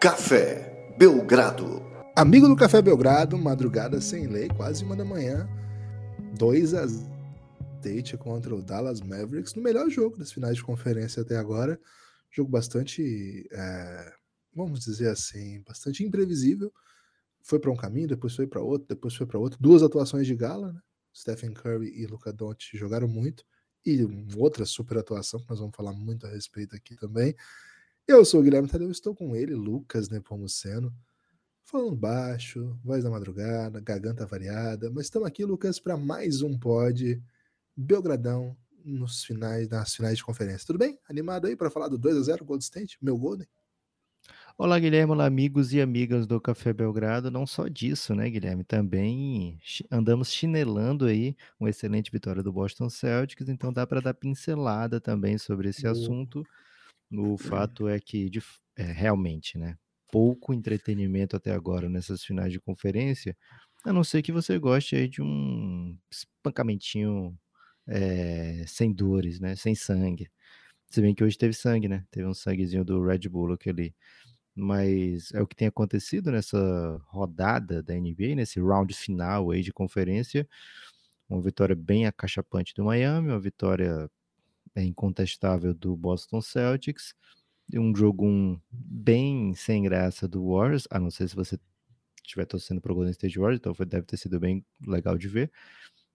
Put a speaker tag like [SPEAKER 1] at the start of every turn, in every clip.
[SPEAKER 1] Café Belgrado.
[SPEAKER 2] Amigo do Café Belgrado, madrugada sem lei, quase uma da manhã. 2 a State contra o Dallas Mavericks, no melhor jogo das finais de conferência até agora. Jogo bastante, é, vamos dizer assim, bastante imprevisível. Foi para um caminho, depois foi para outro, depois foi para outro. Duas atuações de gala, né? Stephen Curry e Luca Doncic jogaram muito. E outra super atuação, que nós vamos falar muito a respeito aqui também. Eu sou o Guilherme Tadeu, estou com ele, Lucas Nepomuceno, falando baixo, voz da madrugada, garganta variada, mas estamos aqui, Lucas, para mais um pod Belgradão nos finais, nas finais de conferência. Tudo bem? Animado aí para falar do 2 a 0 Gold State, meu Golden?
[SPEAKER 3] Olá, Guilherme. Olá, amigos e amigas do Café Belgrado. Não só disso, né, Guilherme? Também andamos chinelando aí uma excelente vitória do Boston Celtics, então dá para dar pincelada também sobre esse Boa. assunto. O fato é que, de, é, realmente, né, pouco entretenimento até agora nessas finais de conferência, a não ser que você goste aí de um espancamentinho é, sem dores, né, sem sangue. Se bem que hoje teve sangue, né? Teve um sanguezinho do Red Bull aquele. Mas é o que tem acontecido nessa rodada da NBA, nesse round final aí de conferência. Uma vitória bem acachapante do Miami, uma vitória é incontestável do Boston Celtics, e um jogo um, bem sem graça do Warriors, a não ser se você estiver torcendo para o Golden State Warriors, então deve ter sido bem legal de ver.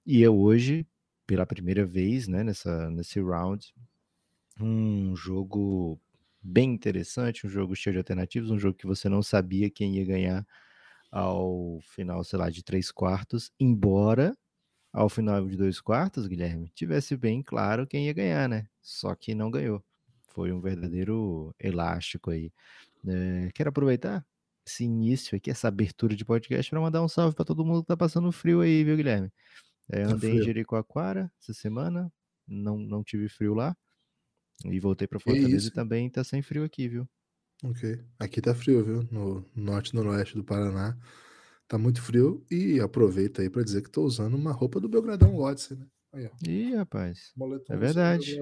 [SPEAKER 3] E é hoje, pela primeira vez, né, nessa, nesse round, um jogo bem interessante, um jogo cheio de alternativas, um jogo que você não sabia quem ia ganhar ao final, sei lá, de três quartos, embora ao final de dois quartos, Guilherme, tivesse bem claro quem ia ganhar, né? Só que não ganhou. Foi um verdadeiro elástico aí. É, quero aproveitar esse início aqui, essa abertura de podcast, para mandar um salve para todo mundo que tá passando frio aí, viu, Guilherme? É, andei em Jericoacoara essa semana, não, não tive frio lá. E voltei para Fortaleza e também tá sem frio aqui, viu?
[SPEAKER 2] Ok. Aqui tá frio, viu? No norte e noroeste do Paraná. Tá muito frio e aproveita aí para dizer que tô usando uma roupa do Belgradão Odyssey, né?
[SPEAKER 3] Aí, Ih, rapaz. é verdade.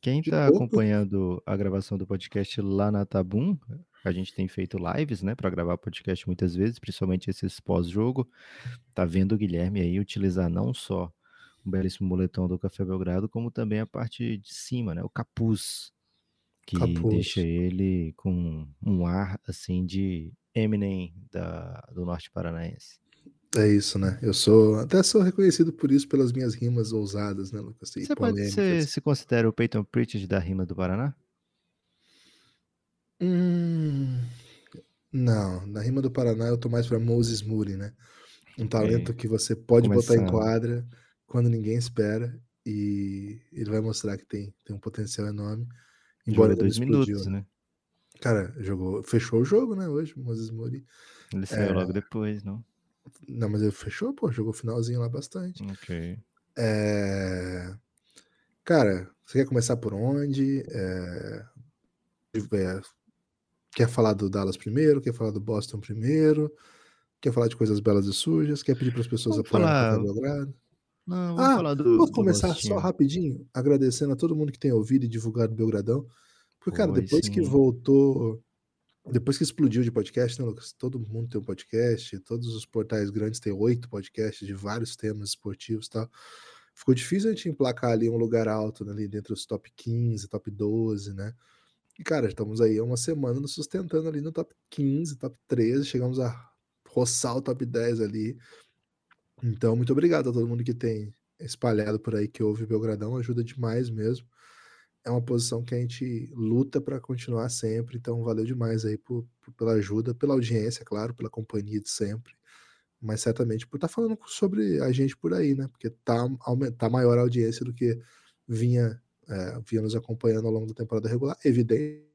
[SPEAKER 3] Quem tá acompanhando a gravação do podcast lá na Tabum, a gente tem feito lives, né, para gravar podcast muitas vezes, principalmente esses pós-jogo. Tá vendo o Guilherme aí utilizar não só um belíssimo moletom do Café Belgrado, como também a parte de cima, né, o capuz, que capuz. deixa ele com um ar assim de Eminem da, do Norte Paranaense.
[SPEAKER 2] É isso, né? Eu sou até sou reconhecido por isso pelas minhas rimas ousadas, né, Lucas?
[SPEAKER 3] Você pode ser, se considera o Peyton Pritchard da rima do Paraná?
[SPEAKER 2] Hum, não, na rima do Paraná eu tô mais para Moses Moody, né? Um talento que você pode Começando. botar em quadra quando ninguém espera e ele vai mostrar que tem, tem um potencial enorme.
[SPEAKER 3] Embora dois minutos, né?
[SPEAKER 2] Cara, jogou, fechou o jogo, né, hoje, Moses Moody.
[SPEAKER 3] Ele saiu é... logo depois, não?
[SPEAKER 2] Não, mas ele fechou, pô, jogou finalzinho lá bastante.
[SPEAKER 3] Ok.
[SPEAKER 2] É... Cara, você quer começar por onde? É... É... Quer falar do Dallas primeiro? Quer falar do Boston primeiro? Quer falar de coisas belas e sujas? Quer pedir para as pessoas
[SPEAKER 3] apoiarem o Belgrado? Não, vamos
[SPEAKER 2] ah,
[SPEAKER 3] falar do.
[SPEAKER 2] Vou começar só rapidinho, agradecendo a todo mundo que tem ouvido e divulgado o Belgradão. Porque, cara, depois sim. que voltou, depois que explodiu de podcast, né, Lucas? Todo mundo tem um podcast, todos os portais grandes têm oito podcasts de vários temas esportivos e tal. Ficou difícil a gente emplacar ali um lugar alto, né, ali dentro dos top 15, top 12, né? E, cara, estamos aí há uma semana nos sustentando ali no top 15, top 13, chegamos a roçar o top 10 ali. Então, muito obrigado a todo mundo que tem espalhado por aí que ouve Belgradão, ajuda demais mesmo é uma posição que a gente luta para continuar sempre, então valeu demais aí por, por, pela ajuda, pela audiência, claro, pela companhia de sempre, mas certamente por estar tá falando sobre a gente por aí, né? Porque tá, tá maior a audiência do que vinha, é, vinha nos acompanhando ao longo da temporada regular, evidente,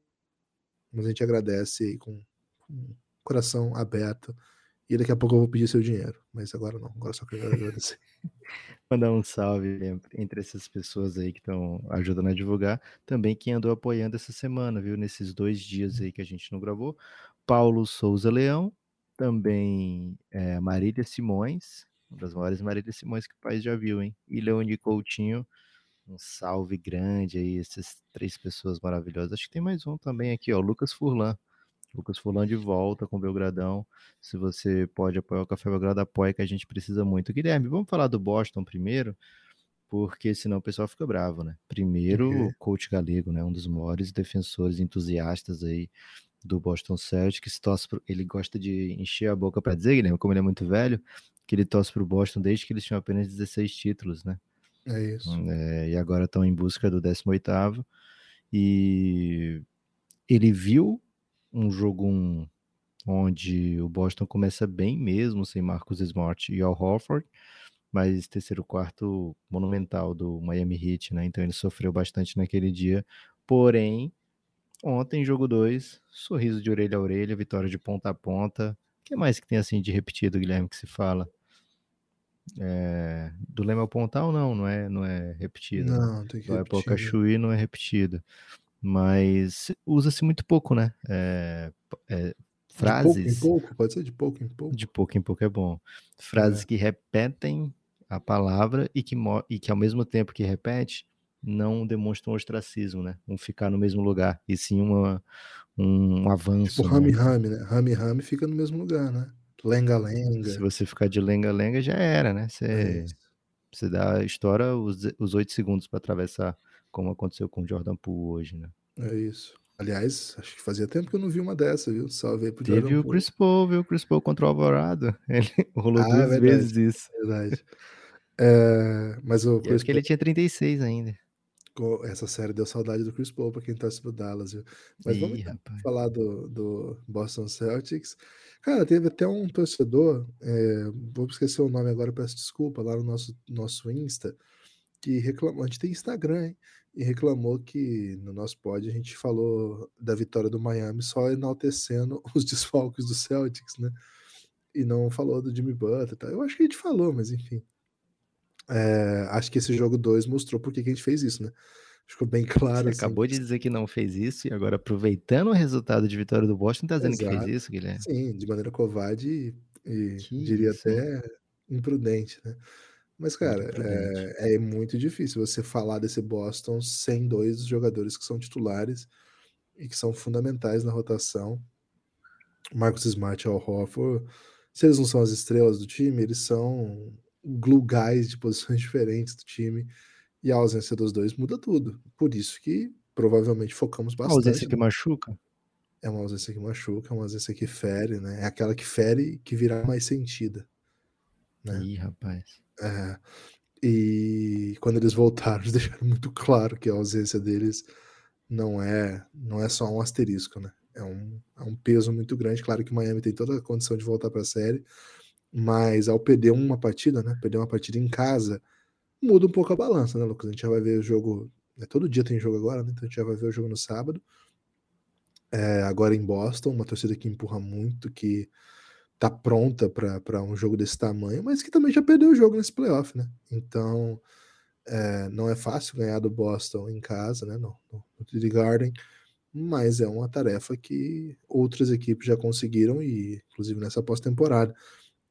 [SPEAKER 2] mas a gente agradece aí com, com coração aberto e daqui a pouco eu vou pedir seu dinheiro. Mas agora não, agora só quero agradecer.
[SPEAKER 3] Mandar um salve entre essas pessoas aí que estão ajudando a divulgar. Também quem andou apoiando essa semana, viu? Nesses dois dias aí que a gente não gravou. Paulo Souza Leão, também é, Marília Simões, uma das maiores Marília Simões que o país já viu, hein? E Leone Coutinho, um salve grande aí, essas três pessoas maravilhosas. Acho que tem mais um também aqui, ó, Lucas Furlan Lucas Fulano de volta com o Belgradão. Se você pode apoiar o Café Belgrado, apoia que a gente precisa muito. Guilherme, vamos falar do Boston primeiro, porque senão o pessoal fica bravo, né? Primeiro, o coach galego, né? Um dos maiores defensores entusiastas aí do Boston Celtics, torce pro... ele gosta de encher a boca para dizer, Guilherme, como ele é muito velho, que ele torce para o Boston desde que eles tinham apenas 16 títulos, né?
[SPEAKER 2] É isso.
[SPEAKER 3] É, e agora estão em busca do 18º. E ele viu um jogo um, onde o Boston começa bem mesmo, sem Marcus Smart e Al Horford, mas terceiro quarto monumental do Miami Heat, né? Então ele sofreu bastante naquele dia. Porém, ontem, jogo 2, sorriso de orelha a orelha, vitória de ponta a ponta. O que mais que tem assim de repetido, Guilherme, que se fala? É, do Lema Pontal não, não é, não é repetido.
[SPEAKER 2] Não, tem que
[SPEAKER 3] do
[SPEAKER 2] repetir.
[SPEAKER 3] Cachuí não é repetido. Mas usa-se muito pouco, né? É, é, frases.
[SPEAKER 2] De pouco em pouco, pode ser de pouco em pouco.
[SPEAKER 3] De pouco em pouco é bom. Frases
[SPEAKER 2] É.
[SPEAKER 3] que repetem a palavra e que, e que ao mesmo tempo que repete, não demonstram ostracismo, né? Um ficar no mesmo lugar, e sim uma, um avanço.
[SPEAKER 2] Tipo
[SPEAKER 3] né?
[SPEAKER 2] Rami Rami, né? Rami Rami fica no mesmo lugar, né? Lenga Lenga.
[SPEAKER 3] Se você ficar de lenga-lenga, já era, né?
[SPEAKER 2] É
[SPEAKER 3] Você,
[SPEAKER 2] isso.
[SPEAKER 3] você dá, estoura os, os 8 segundos para atravessar, como aconteceu com o Jordan Poole hoje, né?
[SPEAKER 2] É isso. Aliás, acho que fazia tempo que eu não vi uma dessa, viu? Salve aí pro
[SPEAKER 3] Teve
[SPEAKER 2] Jordan
[SPEAKER 3] o
[SPEAKER 2] Poole.
[SPEAKER 3] Chris Paul, viu? O Chris Paul contra o Alvorado. Ele rolou
[SPEAKER 2] Ah,
[SPEAKER 3] duas
[SPEAKER 2] verdade.
[SPEAKER 3] vezes isso.
[SPEAKER 2] Verdade. É, mas o
[SPEAKER 3] é
[SPEAKER 2] Chris
[SPEAKER 3] porque ele tinha 36 ainda.
[SPEAKER 2] Essa série deu saudade do Chris Paul pra quem torce pro Dallas, viu? Mas vamos
[SPEAKER 3] Ih,
[SPEAKER 2] então
[SPEAKER 3] rapaz.
[SPEAKER 2] falar do, do Boston Celtics. Cara, teve até um torcedor, é, vou esquecer o nome agora, peço desculpa, lá no nosso, nosso Insta, que reclamou, a gente tem Instagram, hein? E reclamou que no nosso pod a gente falou da vitória do Miami só enaltecendo os desfalques do Celtics, né? E não falou do Jimmy Butler. tal. Eu acho que a gente falou, mas enfim. É, acho que esse jogo 2 mostrou por que que a gente fez isso, né? Ficou bem claro.
[SPEAKER 3] Você
[SPEAKER 2] assim,
[SPEAKER 3] acabou de dizer que não fez isso e agora aproveitando o resultado de vitória do Boston, tá dizendo que
[SPEAKER 2] Exato.
[SPEAKER 3] fez isso, Guilherme?
[SPEAKER 2] Sim, de maneira covarde e, e
[SPEAKER 3] Que
[SPEAKER 2] diria
[SPEAKER 3] isso,
[SPEAKER 2] até imprudente, né? Mas, cara, é, é muito difícil você falar desse Boston sem dois jogadores que são titulares e que são fundamentais na rotação. Marcus Smart e Al Horford, se eles não são as estrelas do time, eles são glue guys de posições diferentes do time e a ausência dos dois muda tudo. Por isso que provavelmente focamos
[SPEAKER 3] A
[SPEAKER 2] bastante.
[SPEAKER 3] ausência que machuca?
[SPEAKER 2] É uma ausência que machuca, é uma ausência que fere, né? É aquela que fere que virá mais sentida. Né?
[SPEAKER 3] Ih, rapaz.
[SPEAKER 2] É, e quando eles voltaram, eles deixaram muito claro que a ausência deles não é não é só um asterisco, né? É um, é um peso muito grande. Claro que o Miami tem toda a condição de voltar para a série, mas ao perder uma partida, né? Perder uma partida em casa, muda um pouco a balança, né, Lucas? A gente já vai ver o jogo. né, todo dia tem jogo agora, né? Então a gente já vai ver o jogo no sábado. É, agora em Boston, uma torcida que empurra muito, que tá pronta para um jogo desse tamanho, mas que também já perdeu o jogo nesse playoff, né? Então é, não é fácil ganhar do Boston em casa, né? No, no, no Garden, mas é uma tarefa que outras equipes já conseguiram, e inclusive nessa pós-temporada.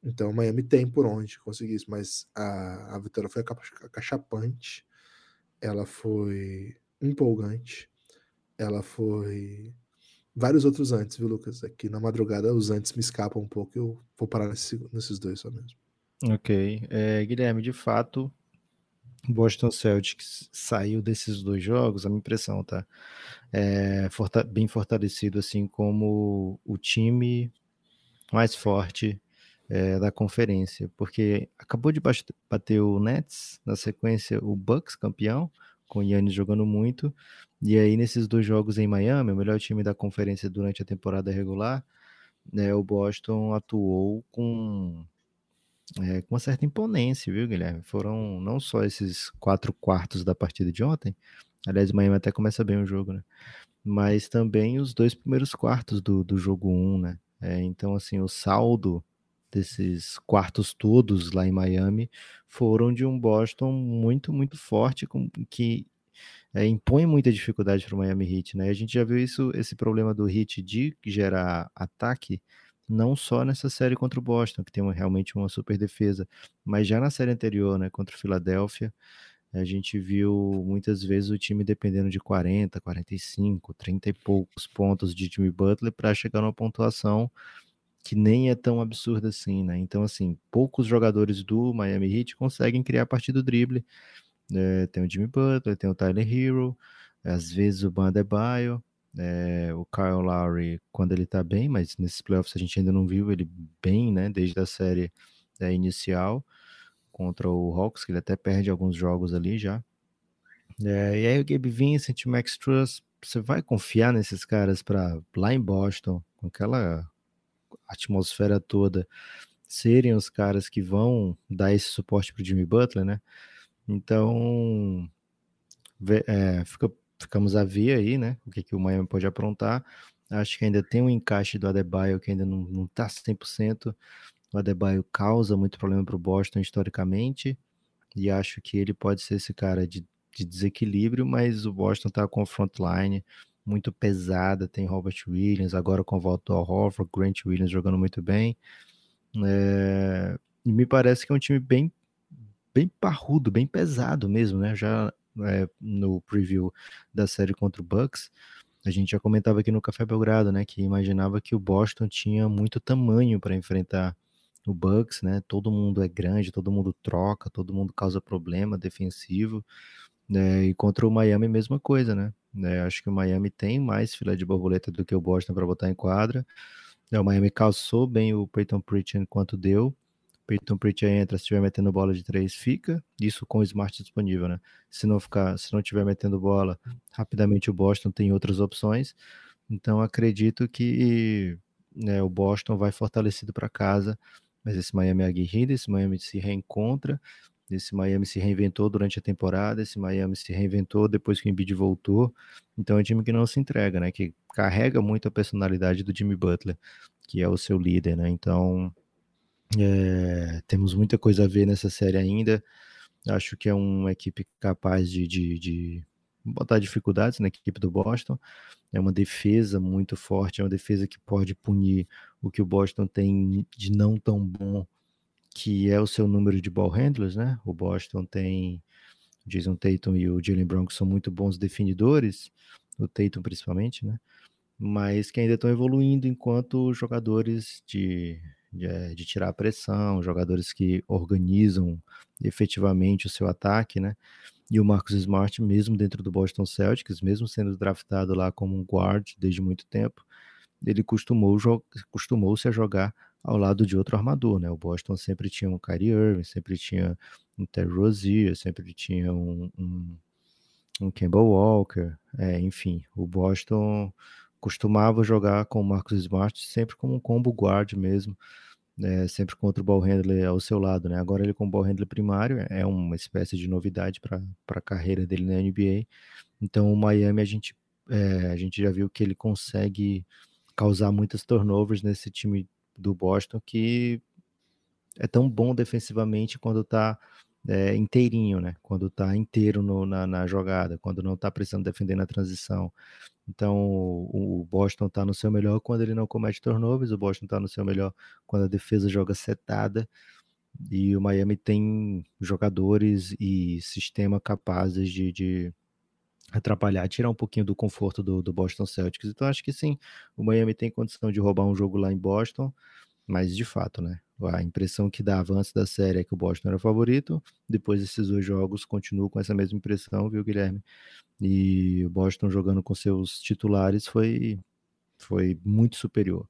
[SPEAKER 2] Então, Miami tem por onde conseguir isso, mas a, a vitória foi acachapante, ela foi empolgante, ela foi vários outros antes, viu, Lucas? Aqui na madrugada os antes me escapam um pouco, eu vou parar nesse, nesses dois só mesmo.
[SPEAKER 3] Ok. É, Guilherme, de fato, Boston Celtics saiu desses dois jogos, a minha impressão, tá? É, forta bem fortalecido, assim como o time mais forte é, da conferência, porque acabou de bater o Nets, na sequência o Bucks campeão, com o Yannis jogando muito, e aí nesses dois jogos em Miami, o melhor time da conferência durante a temporada regular, né, o Boston atuou com, é, com uma certa imponência, viu, Guilherme? Foram não só esses quatro quartos da partida de ontem, aliás, Miami até começa bem o jogo, né? Mas também os dois primeiros quartos do, do jogo 1, um, né? É, então, assim, o saldo desses quartos todos lá em Miami foram de um Boston muito, muito forte, com, que é, impõe muita dificuldade para o Miami Heat, né? A gente já viu isso, esse problema do Heat de gerar ataque, não só nessa série contra o Boston, que tem uma, realmente uma super defesa, mas já na série anterior, né, contra o Philadelphia, a gente viu muitas vezes o time dependendo de 40, 45, 30 e poucos pontos de Jimmy Butler para chegar numa pontuação que nem é tão absurda assim, né? Então, assim, poucos jogadores do Miami Heat conseguem criar a partir do drible. É, tem o Jimmy Butler, tem o Tyler Hero, às vezes o Bandebaio, é, o Kyle Lowry quando ele tá bem, mas nesses playoffs a gente ainda não viu ele bem, né? Desde a série é, inicial contra o Hawks, que ele até perde alguns jogos ali já. É, e aí o Gabe Vincent, o Max Truss, você vai confiar nesses caras para lá em Boston, com aquela atmosfera toda, serem os caras que vão dar esse suporte para o Jimmy Butler, né? Então, é, fica, ficamos a ver aí, né? O que, que o Miami pode aprontar. Acho que ainda tem um encaixe do Adebayo que ainda não, não tá 100%. O Adebayo causa muito problema para o Boston historicamente, e acho que ele pode ser esse cara de, de desequilíbrio, mas o Boston está com frontline muito pesada, tem Robert Williams, agora com o volta Horford, Grant Williams jogando muito bem. É, me parece que é um time bem, bem parrudo, bem pesado mesmo, né? Já é, no preview da série contra o Bucks, a gente já comentava aqui no Café Belgrado, né? Que imaginava que o Boston tinha muito tamanho para enfrentar no Bucks, né? Todo mundo é grande, todo mundo troca, todo mundo causa problema defensivo. Né? E contra o Miami, mesma coisa, né? né? Acho que o Miami tem mais filé de borboleta do que o Boston para botar em quadra. É, o Miami calçou bem o Peyton Pritchard enquanto deu. Peyton Pritchard entra, se estiver metendo bola de três, fica. Isso com o Smart disponível, né? Se não ficar, se não estiver metendo bola, rapidamente o Boston tem outras opções. Então acredito que né, o Boston vai fortalecido para casa mas esse Miami é aguerrido, esse Miami se reencontra, esse Miami se reinventou durante a temporada, esse Miami se reinventou depois que o Embiid voltou. Então é um time que não se entrega, né? Que carrega muito a personalidade do Jimmy Butler, que é o seu líder, né? Então é, temos muita coisa a ver nessa série ainda. Acho que é uma equipe capaz de, de, de botar dificuldades na equipe do Boston. É uma defesa muito forte, é uma defesa que pode punir o que o Boston tem de não tão bom, que é o seu número de ball handlers, né? O Boston tem o Jason Tatum e o Jalen Brown que são muito bons definidores, o Tatum principalmente, né? Mas que ainda estão evoluindo enquanto jogadores de, de, é, de tirar a pressão, jogadores que organizam efetivamente o seu ataque, né? E o Marcus Smart, mesmo dentro do Boston Celtics, mesmo sendo draftado lá como um guard desde muito tempo, ele costumou, costumou se a jogar ao lado de outro armador, né? O Boston sempre tinha um Kyrie Irving, sempre tinha um Terry Rozier, sempre tinha um, um, um Campbell Walker, é, enfim, o Boston costumava jogar com o Marcus Smart sempre como um combo guard mesmo, né, sempre contra o ball handler ao seu lado, né? Agora ele com o ball handler primário é uma espécie de novidade para a carreira dele na NBA. Então o Miami a gente é, a gente já viu que ele consegue causar muitas turnovers nesse time do Boston que é tão bom defensivamente quando está é, inteirinho, né? Quando está inteiro no, na, na, jogada, quando não está precisando defender na transição. Então, o, Boston está no seu melhor quando ele não comete turnovers, o Boston está no seu melhor quando a defesa joga setada, e o Miami tem jogadores e sistema capazes de, de atrapalhar, tirar um pouquinho do conforto do, do Boston Celtics. Então, acho que sim, o Miami tem condição de roubar um jogo lá em Boston, mas de fato, né? A impressão que dava antes da série é que o Boston era o favorito. Depois desses dois jogos, continuo com essa mesma impressão, viu, Guilherme? E o Boston jogando com seus titulares foi, foi muito superior.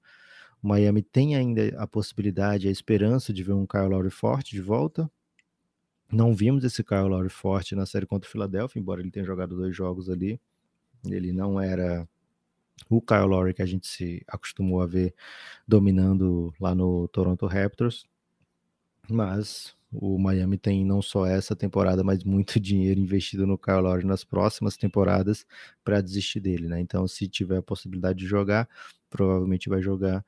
[SPEAKER 3] O Miami tem ainda a possibilidade, a esperança de ver um Kyle Lowry forte de volta. Não vimos esse Kyle Lowry forte na série contra o Philadelphia, embora ele tenha jogado dois jogos ali. Ele não era o Kyle Lowry que a gente se acostumou a ver dominando lá no Toronto Raptors. Mas o Miami tem não só essa temporada, mas muito dinheiro investido no Kyle Lowry nas próximas temporadas para desistir dele, né? Então, se tiver a possibilidade de jogar, provavelmente vai jogar.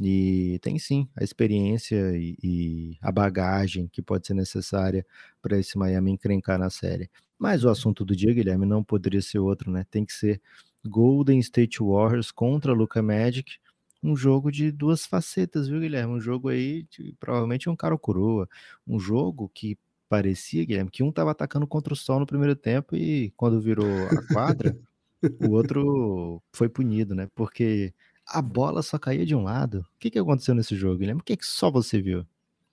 [SPEAKER 3] E tem sim a experiência e, e a bagagem que pode ser necessária para esse Miami encrencar na série. Mas o assunto do dia, Guilherme, não poderia ser outro, né? Tem que ser Golden State Warriors contra Luca Magic, um jogo de duas facetas, viu, Guilherme? Um jogo aí, de, provavelmente um cara coroa, um jogo que parecia, Guilherme, que um tava atacando contra o sol no primeiro tempo e quando virou a quadra, o outro foi punido, né? Porque a bola só caía de um lado. O que, que aconteceu nesse jogo, Guilherme? O que, que só você viu?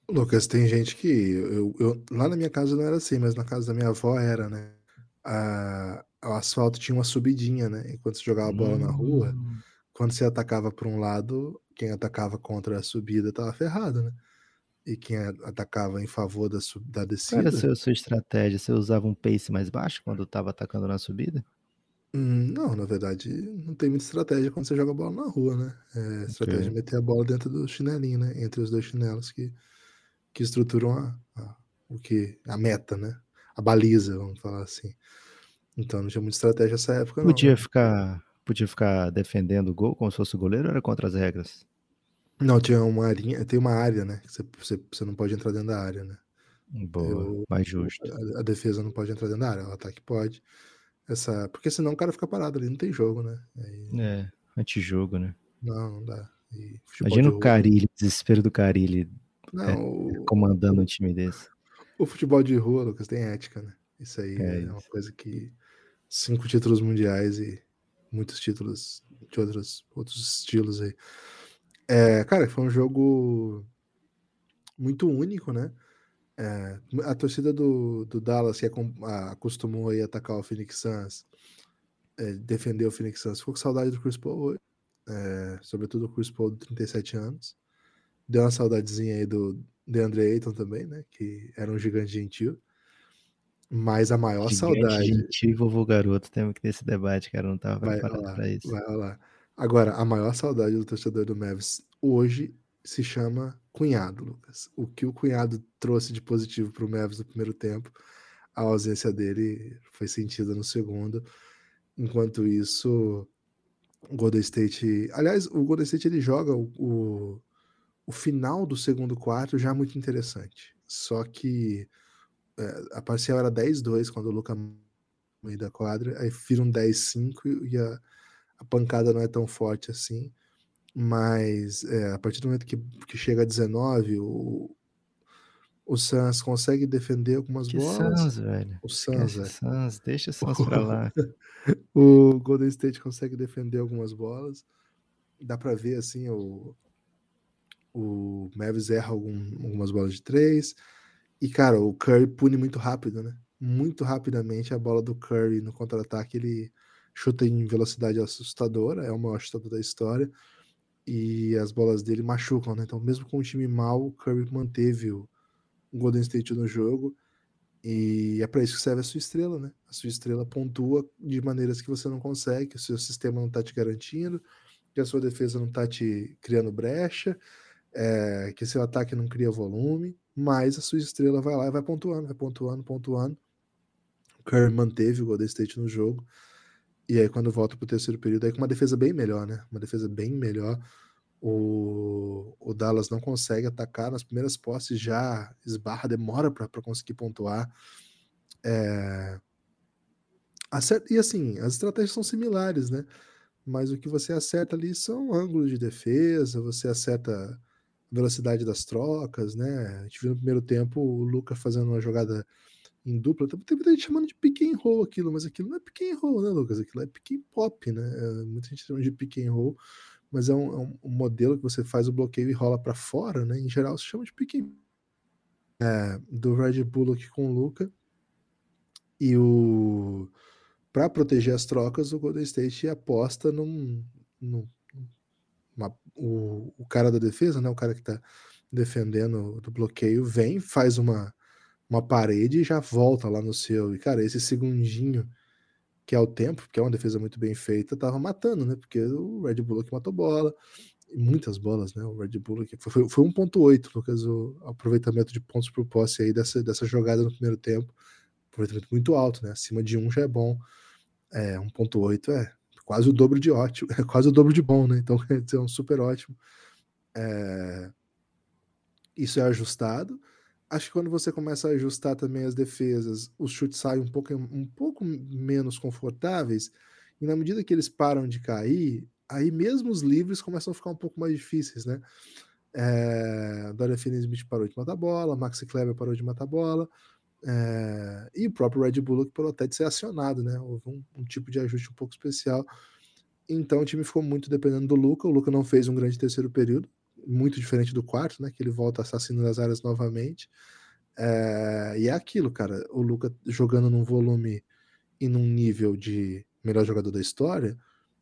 [SPEAKER 2] Lucas, tem gente que. Eu, eu, lá na minha casa não era assim, mas na casa da minha avó era, né? A, o asfalto tinha uma subidinha, né? Enquanto você jogava a bola na rua, hum. quando você atacava por um lado, quem atacava contra a subida tava ferrado, né? E quem atacava em favor da, da descida.
[SPEAKER 3] Qual era a sua, estratégia? Você usava um pace mais baixo quando estava atacando na subida?
[SPEAKER 2] Hum, não, na verdade, não tem muita estratégia quando você joga a bola na rua, né? É, estratégia é meter a bola dentro do chinelinho, né? Entre os dois chinelos que, que estruturam a, a, o que, a meta, né? A baliza, vamos falar assim. Então não tinha muita estratégia nessa época,
[SPEAKER 3] não. Podia né? ficar, podia ficar defendendo o gol como se fosse o goleiro ou era contra as regras?
[SPEAKER 2] Não, tinha uma área, tem uma área, né? Você, você, você não pode entrar dentro da área, né?
[SPEAKER 3] Boa, Eu, mais justo.
[SPEAKER 2] A, a, defesa não pode entrar dentro da área, o ataque pode. Essa, porque senão o cara fica parado ali, não tem jogo, né?
[SPEAKER 3] Aí... É, antijogo, né?
[SPEAKER 2] Não, não dá.
[SPEAKER 3] Imagina o Carilli, o desespero do Carilli não, é, o... comandando um time desse.
[SPEAKER 2] O futebol de rua, Lucas, tem ética, né? Isso aí é, é isso. uma coisa que cinco títulos mundiais e muitos títulos de outros, outros estilos aí. É, cara, foi um jogo muito único, né? É, a torcida do, do Dallas, que acostumou a atacar o Phoenix Suns, é, defender o Phoenix Suns, ficou com saudade do Chris Paul, é, sobretudo o Chris Paul de 37 anos. Deu uma saudadezinha aí do DeAndre Ayton também, né? Que era um gigante gentil. Mas a maior Gigante, saudade.
[SPEAKER 3] Gentil vovô garoto, temos que ter esse debate, cara. Não tava preparado para isso.
[SPEAKER 2] Vai lá. Agora, a maior saudade do torcedor do Mavis hoje se chama cunhado, Lucas. O que o cunhado trouxe de positivo para o Mavis no primeiro tempo, a ausência dele foi sentida no segundo. Enquanto isso, o Golden State. Aliás, o Golden State ele joga o, o, o final do segundo quarto já muito interessante. Só que a parcial era 10-2 quando o Luca meio da quadra, aí vira um 10-5 e a, a, pancada não é tão forte assim. Mas é, a partir do momento que, que chega a 19, o, o Suns consegue defender algumas
[SPEAKER 3] que
[SPEAKER 2] bolas.
[SPEAKER 3] Suns, velho.
[SPEAKER 2] O Suns,
[SPEAKER 3] velho. Suns, deixa o Suns pra lá.
[SPEAKER 2] o Golden State consegue defender algumas bolas. Dá pra ver assim, o, o Mavis erra algum, algumas bolas de três. E, cara, o Curry pune muito rápido, né? Muito rapidamente a bola do Curry no contra-ataque, ele chuta em velocidade assustadora, é o maior chutador da história, e as bolas dele machucam, né? Então, mesmo com um time mal, o Curry manteve o Golden State no jogo, e é para isso que serve a sua estrela, né? A sua estrela pontua de maneiras que você não consegue, que o seu sistema não tá te garantindo, que a sua defesa não tá te criando brecha, é, que seu ataque não cria volume mas a sua estrela vai lá e vai pontuando, vai pontuando, pontuando. O Curry manteve o Golden State no jogo. E aí, quando volta para o terceiro período, aí com uma defesa bem melhor, né? Uma defesa bem melhor. O, o Dallas não consegue atacar nas primeiras posses, já esbarra, demora para conseguir pontuar. É... Acerta, e assim, as estratégias são similares, né? Mas o que você acerta ali são ângulos de defesa, você acerta velocidade das trocas, né? A gente viu no primeiro tempo o Luca fazendo uma jogada em dupla. Tem muita gente chamando de pick and roll aquilo, mas aquilo não é pick and roll, né, Lucas? Aquilo é pick and pop, né? É, muita gente chama de pick and roll, mas é um, é um modelo que você faz o bloqueio e rola para fora, né? Em geral se chama de pick and é, do Red Bull aqui com o Luca. E o para proteger as trocas, o Golden State aposta num, num uma, o, o cara da defesa, né, o cara que está defendendo do bloqueio, vem, faz uma, uma parede e já volta lá no seu. E, cara, esse segundinho que é o tempo, que é uma defesa muito bem feita, tava matando, né? Porque o Red Bull que matou bola, muitas bolas, né? O Red Bull aqui foi, foi 1.8, Lucas, o aproveitamento de pontos por posse aí dessa, dessa jogada no primeiro tempo. Aproveitamento muito alto, né? Acima de 1 já é bom. É, 1.8 é quase o dobro de ótimo, é quase o dobro de bom, né? Então é um super ótimo. É... Isso é ajustado. Acho que quando você começa a ajustar também as defesas, os chutes saem um pouco, um pouco menos confortáveis, e na medida que eles param de cair, aí mesmo os livres começam a ficar um pouco mais difíceis, né? É... Dorian Finney-Smith parou de matar bola, Maxi Kleber parou de matar bola, É, e o próprio Red Bull pelo até de ser acionado, né? Houve um, um, tipo de ajuste um pouco especial. Então o time ficou muito dependendo do Luca. O Luca não fez um grande terceiro período, muito diferente do quarto, né? Que ele volta assassino das áreas novamente. É, e é aquilo, cara. O Luca jogando num volume e num nível de melhor jogador da história,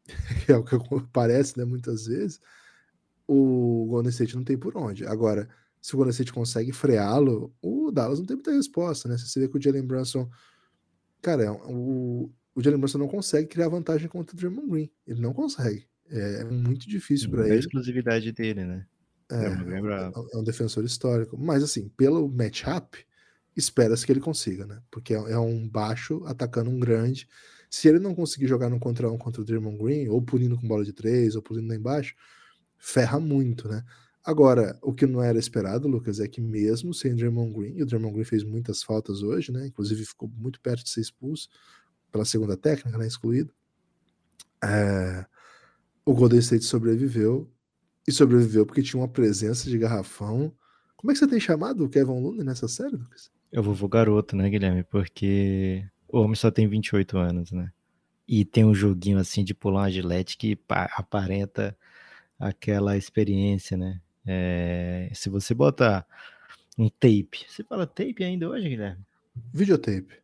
[SPEAKER 2] que é o que parece, né? Muitas vezes, o Golden State não tem por onde. Agora se o Golden State consegue freá-lo, o Dallas não tem muita resposta, né? Você vê que o Jalen Brunson, cara, é o, o Jalen Brunson não consegue criar vantagem contra o Draymond Green. Ele não consegue. É, é muito difícil para ele. É a
[SPEAKER 3] exclusividade dele, né?
[SPEAKER 2] É, é, é, um defensor histórico. Mas, assim, pelo matchup, espera-se que ele consiga, né? Porque é, é um baixo atacando um grande. Se ele não conseguir jogar no contra um contra o Draymond Green, ou punindo com bola de três, ou punindo lá embaixo, ferra muito, né? Agora, o que não era esperado, Lucas, é que mesmo sem Draymond Green, e o Draymond Green fez muitas faltas hoje, né? Inclusive ficou muito perto de ser expulso pela segunda técnica, né? Excluído. É, o Golden State sobreviveu e sobreviveu porque tinha uma presença de garrafão. Como é que você tem chamado o Kevin Looney nessa série, Lucas?
[SPEAKER 3] Eu vou, vou garoto, né, Guilherme? Porque o homem só tem 28 anos, né? E tem um joguinho assim de pular uma gilete que aparenta aquela experiência, né? É, se você botar um tape, você fala tape ainda hoje, Guilherme?
[SPEAKER 2] Videotape.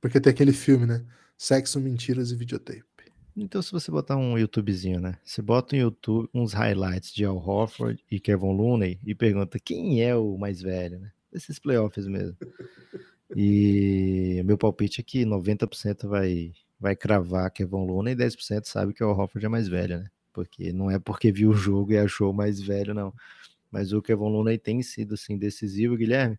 [SPEAKER 2] Porque tem aquele filme, né? Sexo, mentiras e videotape.
[SPEAKER 3] Então, se você botar um YouTubezinho, né? Você bota no YouTube uns highlights de Al Horford e Kevin Looney e pergunta quem é o mais velho, né? Esses playoffs mesmo. E meu palpite é que 90% vai, vai cravar Kevin Looney e 10% sabe que o Al Horford é mais velho, né? Porque não é porque viu o jogo e achou mais velho, não. Mas o Kevin Looney tem sido assim decisivo, Guilherme.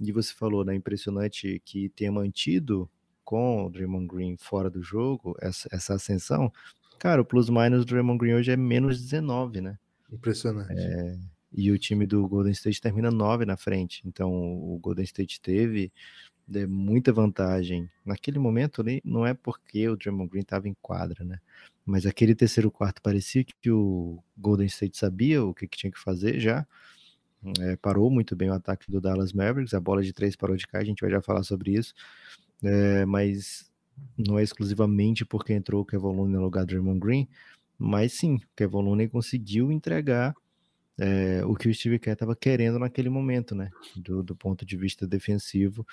[SPEAKER 3] E você falou, né, impressionante que tenha mantido com o Draymond Green fora do jogo essa, essa ascensão. Cara, o plus minus do Draymond Green hoje é menos 19, né?
[SPEAKER 2] Impressionante.
[SPEAKER 3] É, e o time do Golden State termina 9 na frente. Então o Golden State teve né, muita vantagem. Naquele momento ali, não é porque o Draymond Green estava em quadra, né? Mas aquele terceiro quarto parecia que o Golden State sabia o que, que tinha que fazer já. É, parou muito bem o ataque do Dallas Mavericks, a bola de três parou de cair, a gente vai já falar sobre isso. É, mas não é exclusivamente porque entrou o Kevin Looney no lugar do Draymond Green, mas sim, o Kevin Looney conseguiu entregar é, o que o Steve Kerr estava querendo naquele momento, né? Do, do ponto de vista defensivo.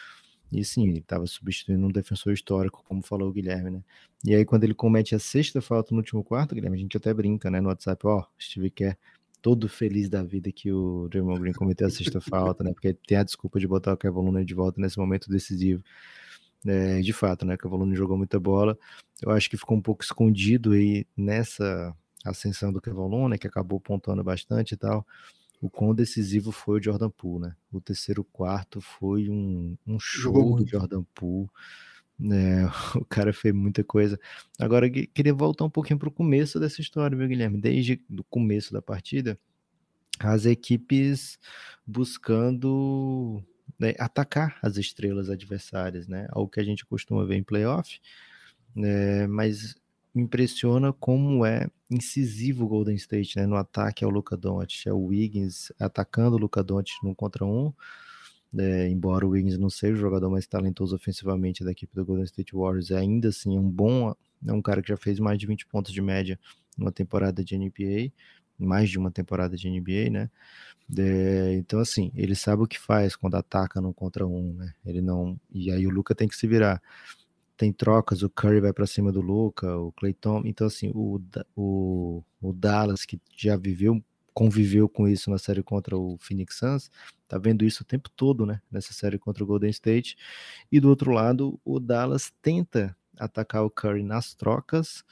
[SPEAKER 3] E sim, ele estava substituindo um defensor histórico, como falou o Guilherme, né? E aí, quando ele comete a sexta falta no último quarto, Guilherme, a gente até brinca, né, no WhatsApp, ó, Steve Kerr todo feliz da vida que o Draymond Green cometeu a sexta falta, né? Porque tem a desculpa de botar o Kevin de volta nesse momento decisivo. É, de fato, né? O Kevin jogou muita bola. Eu acho que ficou um pouco escondido aí nessa ascensão do Kevin Looney, que acabou pontuando bastante e tal o quão decisivo foi o Jordan Poole, né? O terceiro quarto foi um, um show do Jordan Poole. né? o cara fez muita coisa. Agora, queria voltar um pouquinho para o começo dessa história, meu Guilherme? Desde o começo da partida, as equipes buscando né, atacar as estrelas adversárias, né? Algo que a gente costuma ver em playoff, né? mas impressiona como é incisivo o Golden State, né? No ataque ao Luca Doncic, é o Wiggins atacando o Luca Doncic no contra um, é, embora o Wiggins não seja o jogador mais talentoso ofensivamente da equipe do Golden State Warriors, é ainda assim um bom, é um cara que já fez mais de 20 pontos de média numa temporada de NBA, mais de uma temporada de NBA, né? É, então assim, ele sabe o que faz quando ataca no contra um, né? Ele não, e aí o Luca tem que se virar tem trocas, o Curry vai para cima do Luca, o Clayton, então assim, o, o, o Dallas que já viveu, conviveu com isso na série contra o Phoenix Suns, tá vendo isso o tempo todo, né, nessa série contra o Golden State, e do outro lado, o Dallas tenta atacar o Curry nas trocas,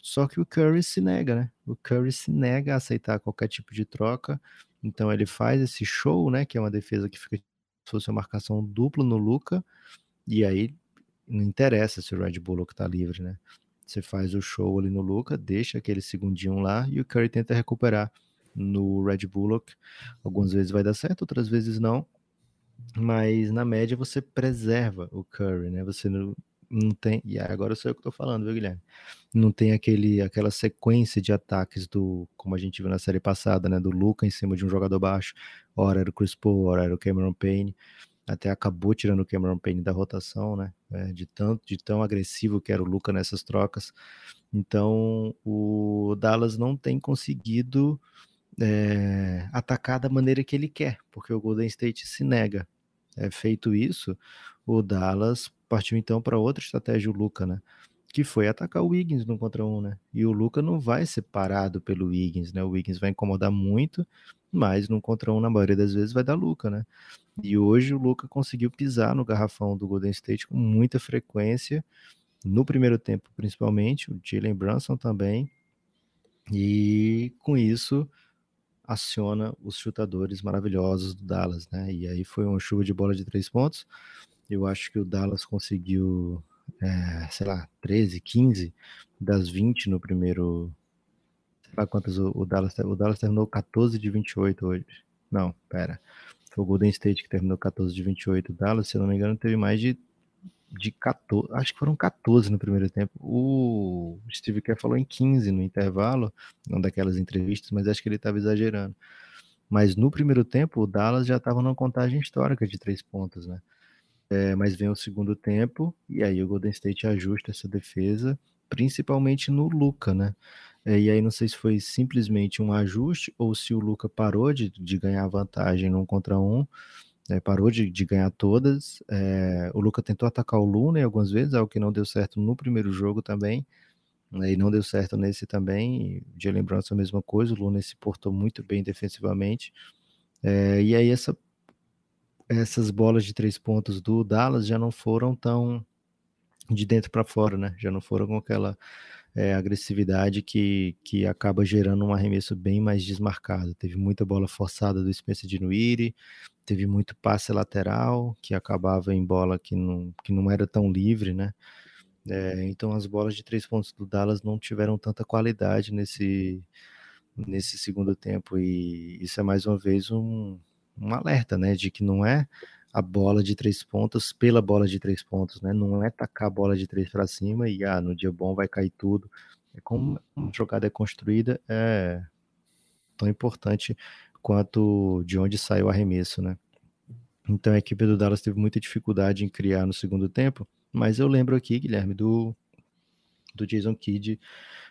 [SPEAKER 3] só que o Curry se nega, né, o Curry se nega a aceitar qualquer tipo de troca, então ele faz esse show, né, que é uma defesa que fica se fosse uma marcação dupla no Luca, e aí não interessa se o Red Bullock tá livre, né? Você faz o show ali no Luca, deixa aquele segundinho lá e o Curry tenta recuperar no Red Bullock. Algumas vezes vai dar certo, outras vezes não. Mas na média você preserva o Curry, né? Você não, não tem. E agora eu que tô falando, viu, Guilherme? Não tem aquele, aquela sequência de ataques do, como a gente viu na série passada, né? Do Luca em cima de um jogador baixo. Ora era o Chris Paul, ora era o Cameron Payne. Até acabou tirando o Cameron Payne da rotação, né? É, de tanto, de tão agressivo que era o Luca nessas trocas. Então, o Dallas não tem conseguido é, atacar da maneira que ele quer, porque o Golden State se nega. É, feito isso, o Dallas partiu então para outra estratégia, o Luca, né? Que foi atacar o Wiggins no contra um, né? E o Luca não vai ser parado pelo Wiggins, né? O Wiggins vai incomodar muito, mas no contra um, na maioria das vezes, vai dar Luca, né? E hoje o Luca conseguiu pisar no garrafão do Golden State com muita frequência, no primeiro tempo principalmente, o Jalen Brunson também, e com isso aciona os chutadores maravilhosos do Dallas, né? E aí foi uma chuva de bola de três pontos. Eu acho que o Dallas conseguiu, é, sei lá, 13, 15 das 20 no primeiro. Sei lá quantas o, o Dallas. O Dallas terminou 14 de 28 hoje. Não, pera. Foi o Golden State que terminou 14 de 28. O Dallas, se eu não me engano, teve mais de de 14, acho que foram 14 no primeiro tempo. O Steve Kerr falou em 15 no intervalo, não daquelas entrevistas, mas acho que ele estava exagerando. Mas no primeiro tempo, o Dallas já estava numa contagem histórica de três pontos, né? É, mas vem o segundo tempo, e aí o Golden State ajusta essa defesa, principalmente no Luca, né? É, e aí não sei se foi simplesmente um ajuste ou se o Luca parou de, de ganhar vantagem num contra um é, parou de, de, ganhar todas. É, o Luca tentou atacar o Luna algumas vezes, algo que não deu certo no primeiro jogo também. Né, e não deu certo nesse também. De lembrança a mesma coisa, o Luna se portou muito bem defensivamente. É, e aí essa, essas bolas de três pontos do Dallas já não foram tão de dentro para fora, né? Já não foram com aquela é, agressividade que, que acaba gerando um arremesso bem mais desmarcado. Teve muita bola forçada do Spencer Dinwiddie, teve muito passe lateral, que acabava em bola que não, que não era tão livre, né? É, então as bolas de três pontos do Dallas não tiveram tanta qualidade nesse, nesse segundo tempo, e isso é mais uma vez um, um alerta, né? De que não é a bola de três pontos pela bola de três pontos, né? Não é tacar a bola de três para cima e ah, no dia bom vai cair tudo. É como a jogada é construída é tão importante quanto de onde sai o arremesso, né? Então a equipe do Dallas teve muita dificuldade em criar no segundo tempo, mas eu lembro aqui, Guilherme, do, do Jason Kidd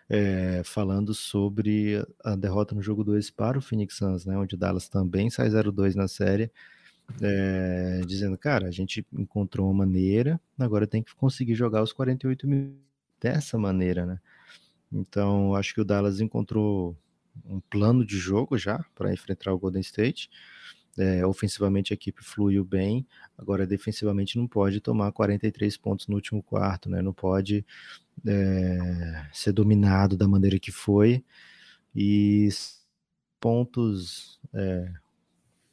[SPEAKER 3] é, falando sobre a derrota no jogo 2 para o Phoenix Suns, né? Onde o Dallas também sai 0-2 na série é, dizendo, cara, a gente encontrou uma maneira, agora tem que conseguir jogar os 48 mil dessa maneira, né? Então, acho que o Dallas encontrou um plano de jogo já para enfrentar o Golden State. É, ofensivamente a equipe fluiu bem, agora defensivamente não pode tomar 43 pontos no último quarto, né? Não pode é, ser dominado da maneira que foi e pontos é,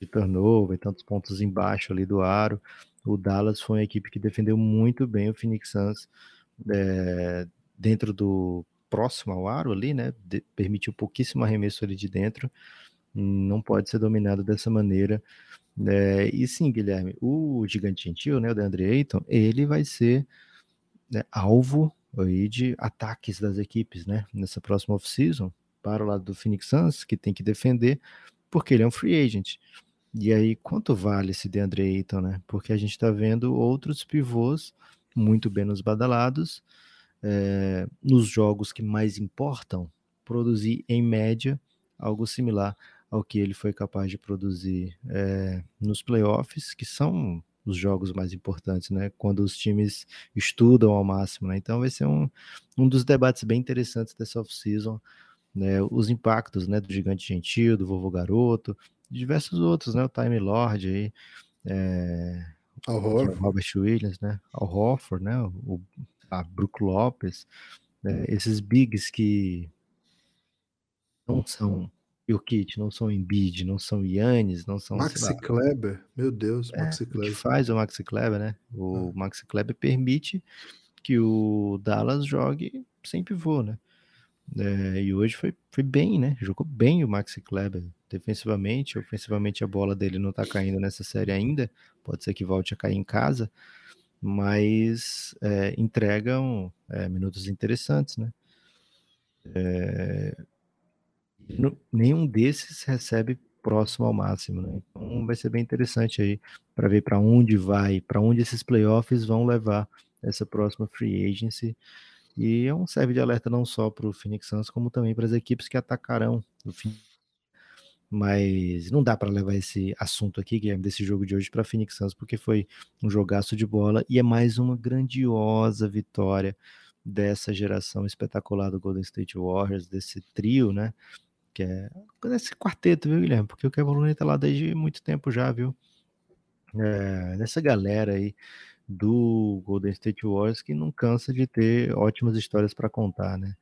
[SPEAKER 3] de turnover, tantos pontos embaixo ali do aro. O Dallas foi uma equipe que defendeu muito bem o Phoenix Suns é, dentro do próximo ao aro ali, né? De, permitiu pouquíssimo arremesso ali de dentro. Não pode ser dominado dessa maneira. É, e sim, Guilherme, o gigante gentil, né, o DeAndre Ayton, ele vai ser né, alvo aí de ataques das equipes, né, nessa próxima off-season, para o lado do Phoenix Suns, que tem que defender, porque ele é um free agent. E aí, quanto vale esse DeAndre Ayton, né? Porque a gente está vendo outros pivôs muito menos badalados é, nos jogos que mais importam, produzir em média algo similar ao que ele foi capaz de produzir é, nos playoffs, que são os jogos mais importantes, né? Quando os times estudam ao máximo, né? Então vai ser um, um dos debates bem interessantes dessa off-season, né? Os impactos, né? Do Gigante Gentil, do Vovô Garoto, diversos outros, né? O Time Lord aí, é,
[SPEAKER 2] Al
[SPEAKER 3] Robert Williams, né? Al Horford, né? O, a Brook Lopes, né? esses bigs que não são Jokic, não são Embiid, não são Yannis, não são...
[SPEAKER 2] Maxi Kleber, meu Deus,
[SPEAKER 3] é, Maxi Kleber. que faz o Maxi Kleber, né? O é. Maxi Kleber permite que o Dallas jogue sem pivô, né? É, e hoje foi, foi bem, né? Jogou bem o Maxi Kleber defensivamente. Ofensivamente a bola dele não tá caindo nessa série ainda. Pode ser que volte a cair em casa, mas é, entregam é, minutos interessantes, né? É, nenhum desses recebe próximo ao máximo, né? Então vai ser bem interessante aí para ver para onde vai, para onde esses playoffs vão levar essa próxima free agency. E é um serve de alerta não só para o Phoenix Suns, como também para as equipes que atacarão o fim. Mas não dá para levar esse assunto aqui, Guilherme, desse jogo de hoje para Phoenix Suns, porque foi um jogaço de bola e é mais uma grandiosa vitória dessa geração espetacular do Golden State Warriors, desse trio, né? Que é esse quarteto, viu, Guilherme? Porque o Kevin Looney tá lá desde muito tempo já, viu? É, dessa galera aí do Golden State Warriors que não cansa de ter ótimas histórias para contar, né?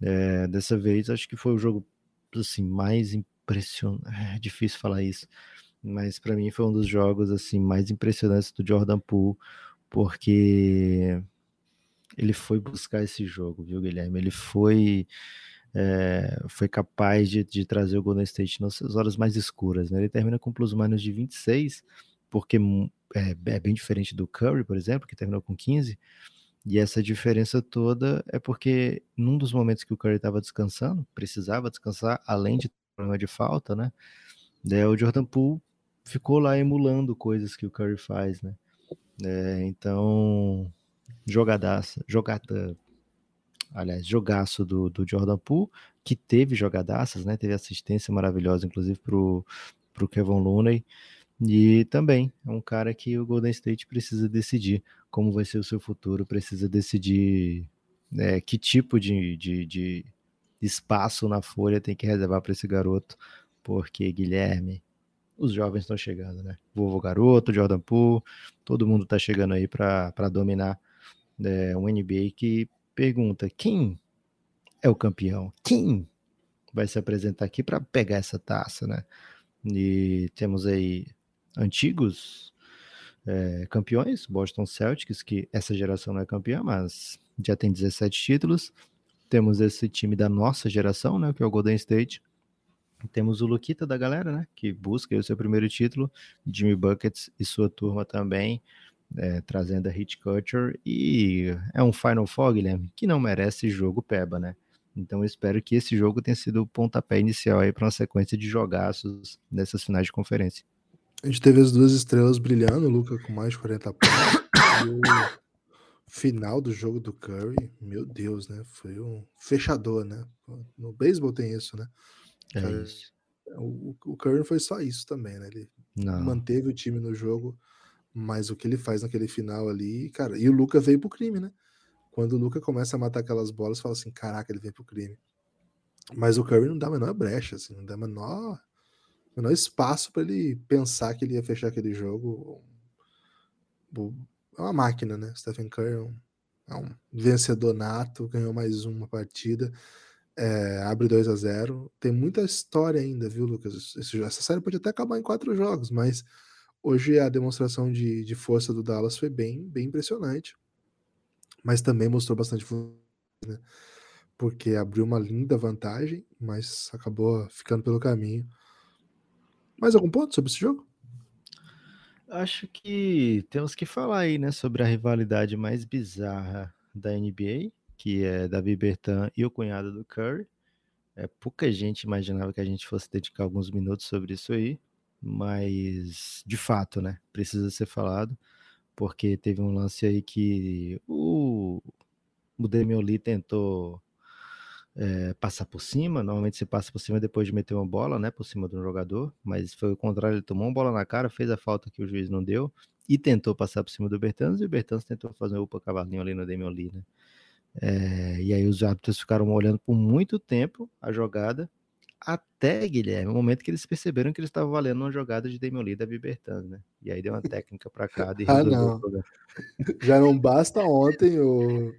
[SPEAKER 3] É, dessa vez acho que foi o jogo assim mais impressionante, é difícil falar isso, mas para mim foi um dos jogos assim mais impressionantes do Jordan Poole, porque ele foi buscar esse jogo, viu, Guilherme? Ele foi é, foi capaz de, de, trazer o Golden State nas horas mais escuras. Né? Ele termina com plus-minus de 26, porque é, é, bem diferente do Curry, por exemplo, que terminou com 15. E essa diferença toda é porque num dos momentos que o Curry estava descansando, precisava descansar, além de problema de falta, né? O Jordan Poole ficou lá emulando coisas que o Curry faz, né? É, então, jogadaça, jogada, aliás, jogaço do, do Jordan Poole, que teve jogadaças, né? Teve assistência maravilhosa, inclusive, pro, pro Kevin Looney. E também é um cara que o Golden State precisa decidir como vai ser o seu futuro, precisa decidir é, que tipo de, de, de espaço na folha tem que reservar para esse garoto, porque Guilherme, os jovens estão chegando, né? Vovô Garoto, Jordan Poole, todo mundo está chegando aí para dominar é, um NBA que pergunta quem é o campeão, quem vai se apresentar aqui para pegar essa taça, né? E temos aí antigos é, campeões, Boston Celtics, que essa geração não é campeã, mas já tem 17 títulos. Temos esse time da nossa geração, né, que é o Golden State. Temos o Luquita da galera, né, que busca o seu primeiro título, Jimmy Buckets e sua turma também é, trazendo a hit culture, e é um Final Four, Guilherme, que não merece jogo peba, né? Então eu espero que esse jogo tenha sido o pontapé inicial aí para uma sequência de jogaços nessas finais de conferência.
[SPEAKER 2] A gente teve as duas estrelas brilhando, o Luca com mais de 40 pontos. e o final do jogo do Curry, meu Deus, né? Foi um fechador, né? No beisebol tem isso, né?
[SPEAKER 3] É Cara, isso.
[SPEAKER 2] O, o Curry não foi só isso também, né? Ele não. manteve o time no jogo mas o que ele faz naquele final ali, cara, e o Luca veio pro crime, né? Quando o Luca começa a matar aquelas bolas, fala assim: caraca, ele vem pro crime. Mas o Curry não dá a menor brecha, assim, não dá a menor, menor espaço para ele pensar que ele ia fechar aquele jogo. É uma máquina, né? Stephen Curry é um, é um vencedor nato, ganhou mais uma partida, é, abre 2 a 0 Tem muita história ainda, viu, Lucas? Esse, essa série pode até acabar em quatro jogos, mas Hoje a demonstração de, de força do Dallas foi bem, bem impressionante, mas também mostrou bastante né? porque abriu uma linda vantagem, mas acabou ficando pelo caminho. Mais algum ponto sobre esse jogo?
[SPEAKER 3] Acho que temos que falar aí, né, sobre a rivalidade mais bizarra da NBA, que é Davi Bertan e o cunhado do Curry. É, pouca gente imaginava que a gente fosse dedicar alguns minutos sobre isso aí, mas de fato, né? Precisa ser falado, porque teve um lance aí que o, o Lee tentou é, passar por cima. Normalmente você passa por cima depois de meter uma bola, né? Por cima de um jogador, mas foi o contrário, ele tomou uma bola na cara, fez a falta que o juiz não deu e tentou passar por cima do Bertans, e o Bertans tentou fazer um upa cavalinho ali no Lee, né? É, e aí os árbitros ficaram olhando por muito tempo a jogada até, Guilherme, o momento que eles perceberam que eles estavam valendo uma jogada de Lee da Bertans, né? E aí deu uma técnica para cada e
[SPEAKER 2] ah, não. Já não basta ontem o,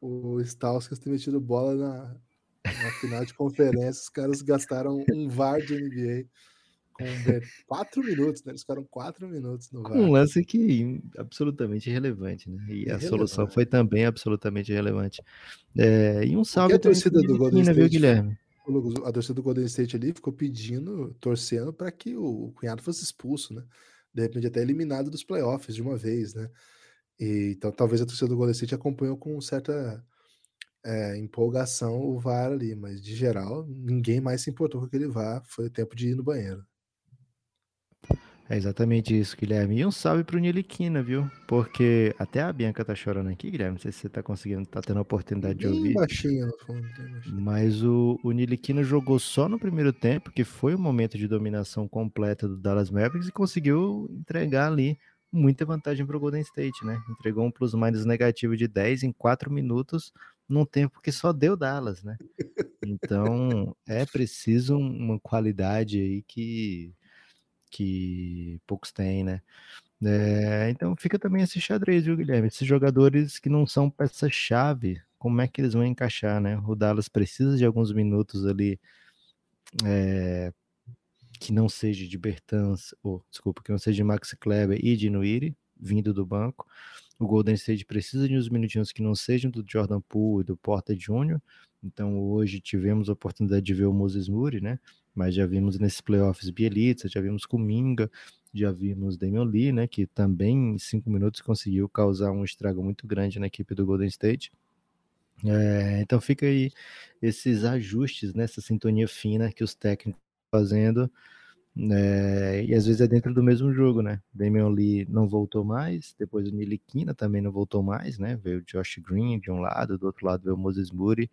[SPEAKER 2] o Stauskas ter metido bola na, na final de conferência, os caras gastaram um VAR de NBA com quatro minutos, né? Eles ficaram quatro minutos no VAR.
[SPEAKER 3] Um lance que absolutamente irrelevante, né? E a solução foi também absolutamente irrelevante. É, e um salve
[SPEAKER 2] a torcida do Golden State, viu, Guilherme? A torcida do Golden State ali ficou pedindo, torcendo para que o cunhado fosse expulso, né? De repente até eliminado dos playoffs de uma vez, né? E, então talvez a torcida do Golden State acompanhou com certa é, empolgação o VAR ali, mas de geral, ninguém mais se importou com aquele VAR, foi tempo de ir no banheiro.
[SPEAKER 3] É exatamente isso, Guilherme. E um salve pro Niliquina, viu? Porque até a Bianca tá chorando aqui, Guilherme. Não sei se você tá conseguindo, tá tendo a oportunidade
[SPEAKER 2] bem
[SPEAKER 3] de ouvir.
[SPEAKER 2] Baixinho no fundo, baixinho.
[SPEAKER 3] Mas o, o Niliquina jogou só no primeiro tempo, que foi o momento de dominação completa do Dallas Mavericks e conseguiu entregar ali muita vantagem pro Golden State, né? Entregou um plus-minus negativo de 10 em 4 minutos, num tempo que só deu Dallas, né? Então é preciso uma qualidade aí que que poucos têm, né? É, então fica também esse xadrez, viu, Guilherme? Esses jogadores que não são peça-chave, como é que eles vão encaixar, né? O Dallas precisa de alguns minutos ali é, que não seja de Bertans, ou desculpa, que não seja de Max Kleber e de Nuiri, vindo do banco. O Golden State precisa de uns minutinhos que não sejam do Jordan Poole e do Porta Jr. Então hoje tivemos a oportunidade de ver o Moses Moody, né? Mas já vimos nesses playoffs Bielitsa, já vimos Kuminga, já vimos Damian Lee, né? Que também em cinco minutos conseguiu causar um estrago muito grande na equipe do Golden State. É, então fica aí esses ajustes nessa sintonia fina que os técnicos fazendo é, e às vezes é dentro do mesmo jogo, né? Damian Lee não voltou mais, depois o Niliquina também não voltou mais, né? Veio o Josh Green de um lado, do outro lado veio o Moses Moody.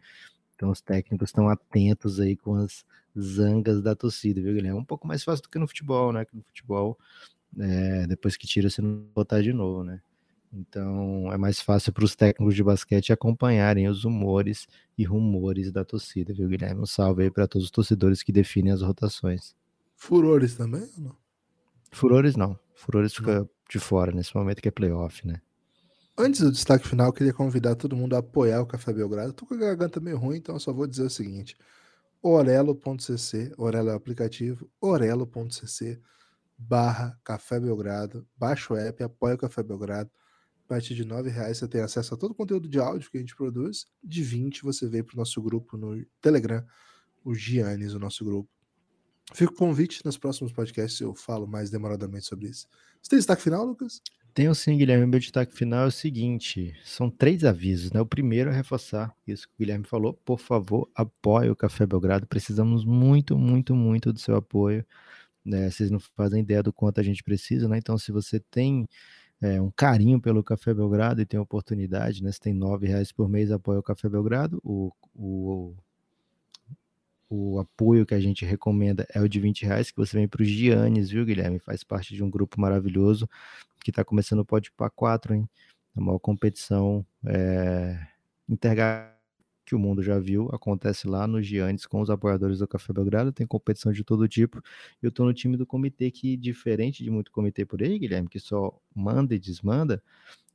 [SPEAKER 3] Então os técnicos estão atentos aí com as zangas da torcida, viu, Guilherme? É um pouco mais fácil do que no futebol, né? Que no futebol, é, depois que tira, você não botar de novo, né? Então é mais fácil para os técnicos de basquete acompanharem os humores e rumores da torcida, viu, Guilherme? Um salve aí para todos os torcedores que definem as rotações.
[SPEAKER 2] Furores também ou não?
[SPEAKER 3] Furores não. Furores fica de fora nesse momento que é playoff, né?
[SPEAKER 2] Antes do destaque final, eu queria convidar todo mundo a apoiar o Café Belgrado. Tô com a garganta meio ruim, então eu só vou dizer o seguinte: orelo.cc, Orelo é o aplicativo, orelo.cc barra Café Belgrado, baixa o app, apoia o Café Belgrado. A partir de R$ reais você tem acesso a todo o conteúdo de áudio que a gente produz. De 20 você veio para o nosso grupo no Telegram, o Giannis, o nosso grupo. Fica o convite, nos próximos podcasts eu falo mais demoradamente sobre isso. Você tem destaque final, Lucas?
[SPEAKER 3] Tenho sim, Guilherme. Meu destaque final é o seguinte: são três avisos, né? O primeiro é reforçar isso que o Guilherme falou. Por favor, apoie o Café Belgrado. Precisamos muito, muito, muito do seu apoio. Né? Vocês não fazem ideia do quanto a gente precisa, né? Então, se você tem é, um carinho pelo Café Belgrado e tem oportunidade, né? Se tem nove reais por mês, apoia o Café Belgrado. O, o, o apoio que a gente recomenda é o de 20 reais, que você vem para os Giannis, viu, Guilherme? Faz parte de um grupo maravilhoso que está começando o Pode para 4, hein? A maior competição é, que o mundo já viu, acontece lá no Giannis com os apoiadores do Café Belgrado, tem competição de todo tipo. Eu estou no time do comitê que, diferente de muito comitê por aí, Guilherme, que só manda e desmanda,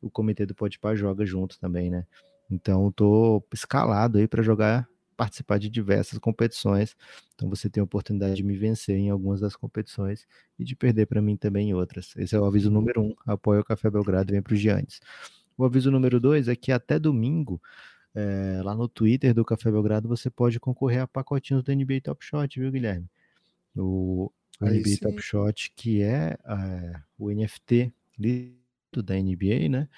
[SPEAKER 3] o comitê do Podpah joga junto também, né? Então, estou escalado aí para jogar participar de diversas competições. Então você tem a oportunidade de me vencer em algumas das competições e de perder para mim também em outras. Esse é o aviso número um. Apoia o Café Belgrado e vem para os Giantes. O aviso número dois é que até domingo, é, lá no Twitter do Café Belgrado, você pode concorrer a pacotinhos do NBA Top Shot, viu, Guilherme? O, o NBA sim. Top Shot, que é, é o NFT da NBA, né?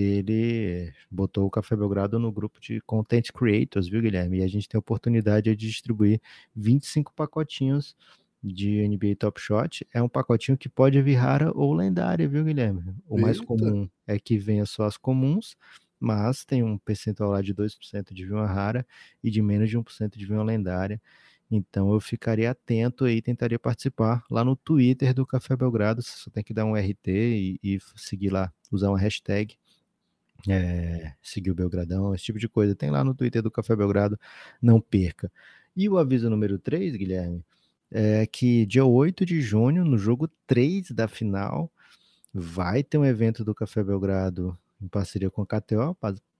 [SPEAKER 3] Ele botou o Café Belgrado no grupo de Content Creators, viu, Guilherme? E a gente tem a oportunidade de distribuir 25 pacotinhos de NBA Top Shot. É um pacotinho que pode vir rara ou lendária, viu, Guilherme? O Eita. mais comum é que venha só as comuns, mas tem um percentual lá de 2% de vinha rara e de menos de 1% de vinha lendária. Então eu ficaria atento aí, tentaria participar lá no Twitter do Café Belgrado. Você só tem que dar um RT e, e seguir lá, usar uma hashtag é, seguir o Belgradão, esse tipo de coisa. Tem lá no Twitter do Café Belgrado, não perca. E o aviso número 3, Guilherme, é que dia 8 de junho, no jogo 3 da final, vai ter um evento do Café Belgrado em parceria com a KTO,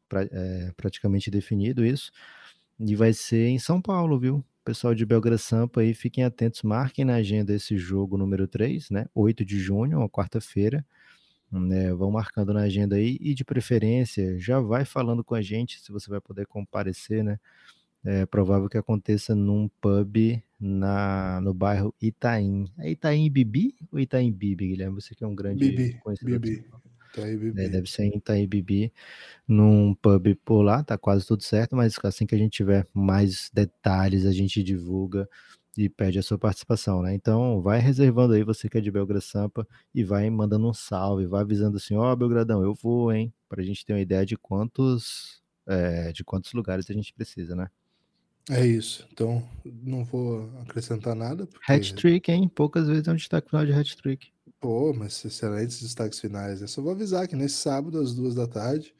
[SPEAKER 3] pra, é, praticamente definido isso, e vai ser em São Paulo, viu? Pessoal de Belgra Sampa aí, fiquem atentos, marquem na agenda esse jogo número 3, né? 8 de junho, uma quarta-feira né? Vão marcando na agenda aí e de preferência já vai falando com a gente se você vai poder comparecer, né? É provável que aconteça num pub na, no bairro Itaim. É Itaim Bibi ou Itaim Bibi, Guilherme? Você que é um grande
[SPEAKER 2] Bibi, conhecedor. Bibi.
[SPEAKER 3] É, deve ser em Itaíbibi, num pub por lá, tá quase tudo certo, mas assim que a gente tiver mais detalhes, a gente divulga e pede a sua participação, né? Então, vai reservando aí, você que é de Belgrado Sampa, e vai mandando um salve, vai avisando assim, ó, oh, Belgradão, eu vou, hein? Pra gente ter uma ideia de quantos, é, de quantos lugares a gente precisa, né?
[SPEAKER 2] É isso. Então, não vou acrescentar nada.
[SPEAKER 3] Porque... Hat-trick, hein? Poucas vezes é um destaque final de hat-trick.
[SPEAKER 2] Pô, mas excelentes destaques finais. Eu só vou avisar que nesse sábado, às duas da tarde,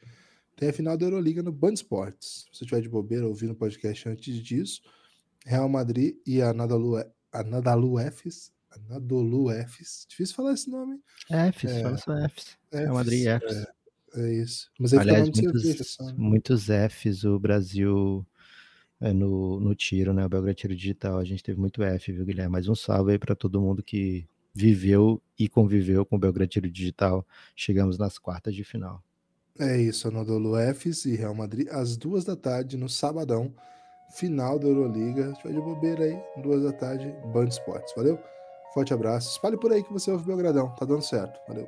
[SPEAKER 2] tem a final da Euroliga no Band Sports. Se você estiver de bobeira ouvindo o podcast antes disso, Real Madrid e a Nadalu, a Nadalu Fs, a Nadolu Fs, difícil falar esse nome.
[SPEAKER 3] Fs, é, fala só Fs. Real Madrid Fs.
[SPEAKER 2] É, é isso. Mas aí
[SPEAKER 3] Aliás, muitos, cerveja, né? muitos Fs o Brasil é, no, no tiro, né? O Belgrado Tiro Digital. A gente teve muito F, viu, Guilherme? Mais um salve aí para todo mundo que viveu e conviveu com o Belgrado Tiro Digital. Chegamos nas quartas de final.
[SPEAKER 2] É isso, Anadolu Fs e Real Madrid, às duas da tarde, no sabadão, final da Euroliga. A gente vai de bobeira aí, duas da tarde, Band Esportes. Valeu? Forte abraço. Espalhe por aí que você ouve o Belgradão. Tá dando certo. Valeu.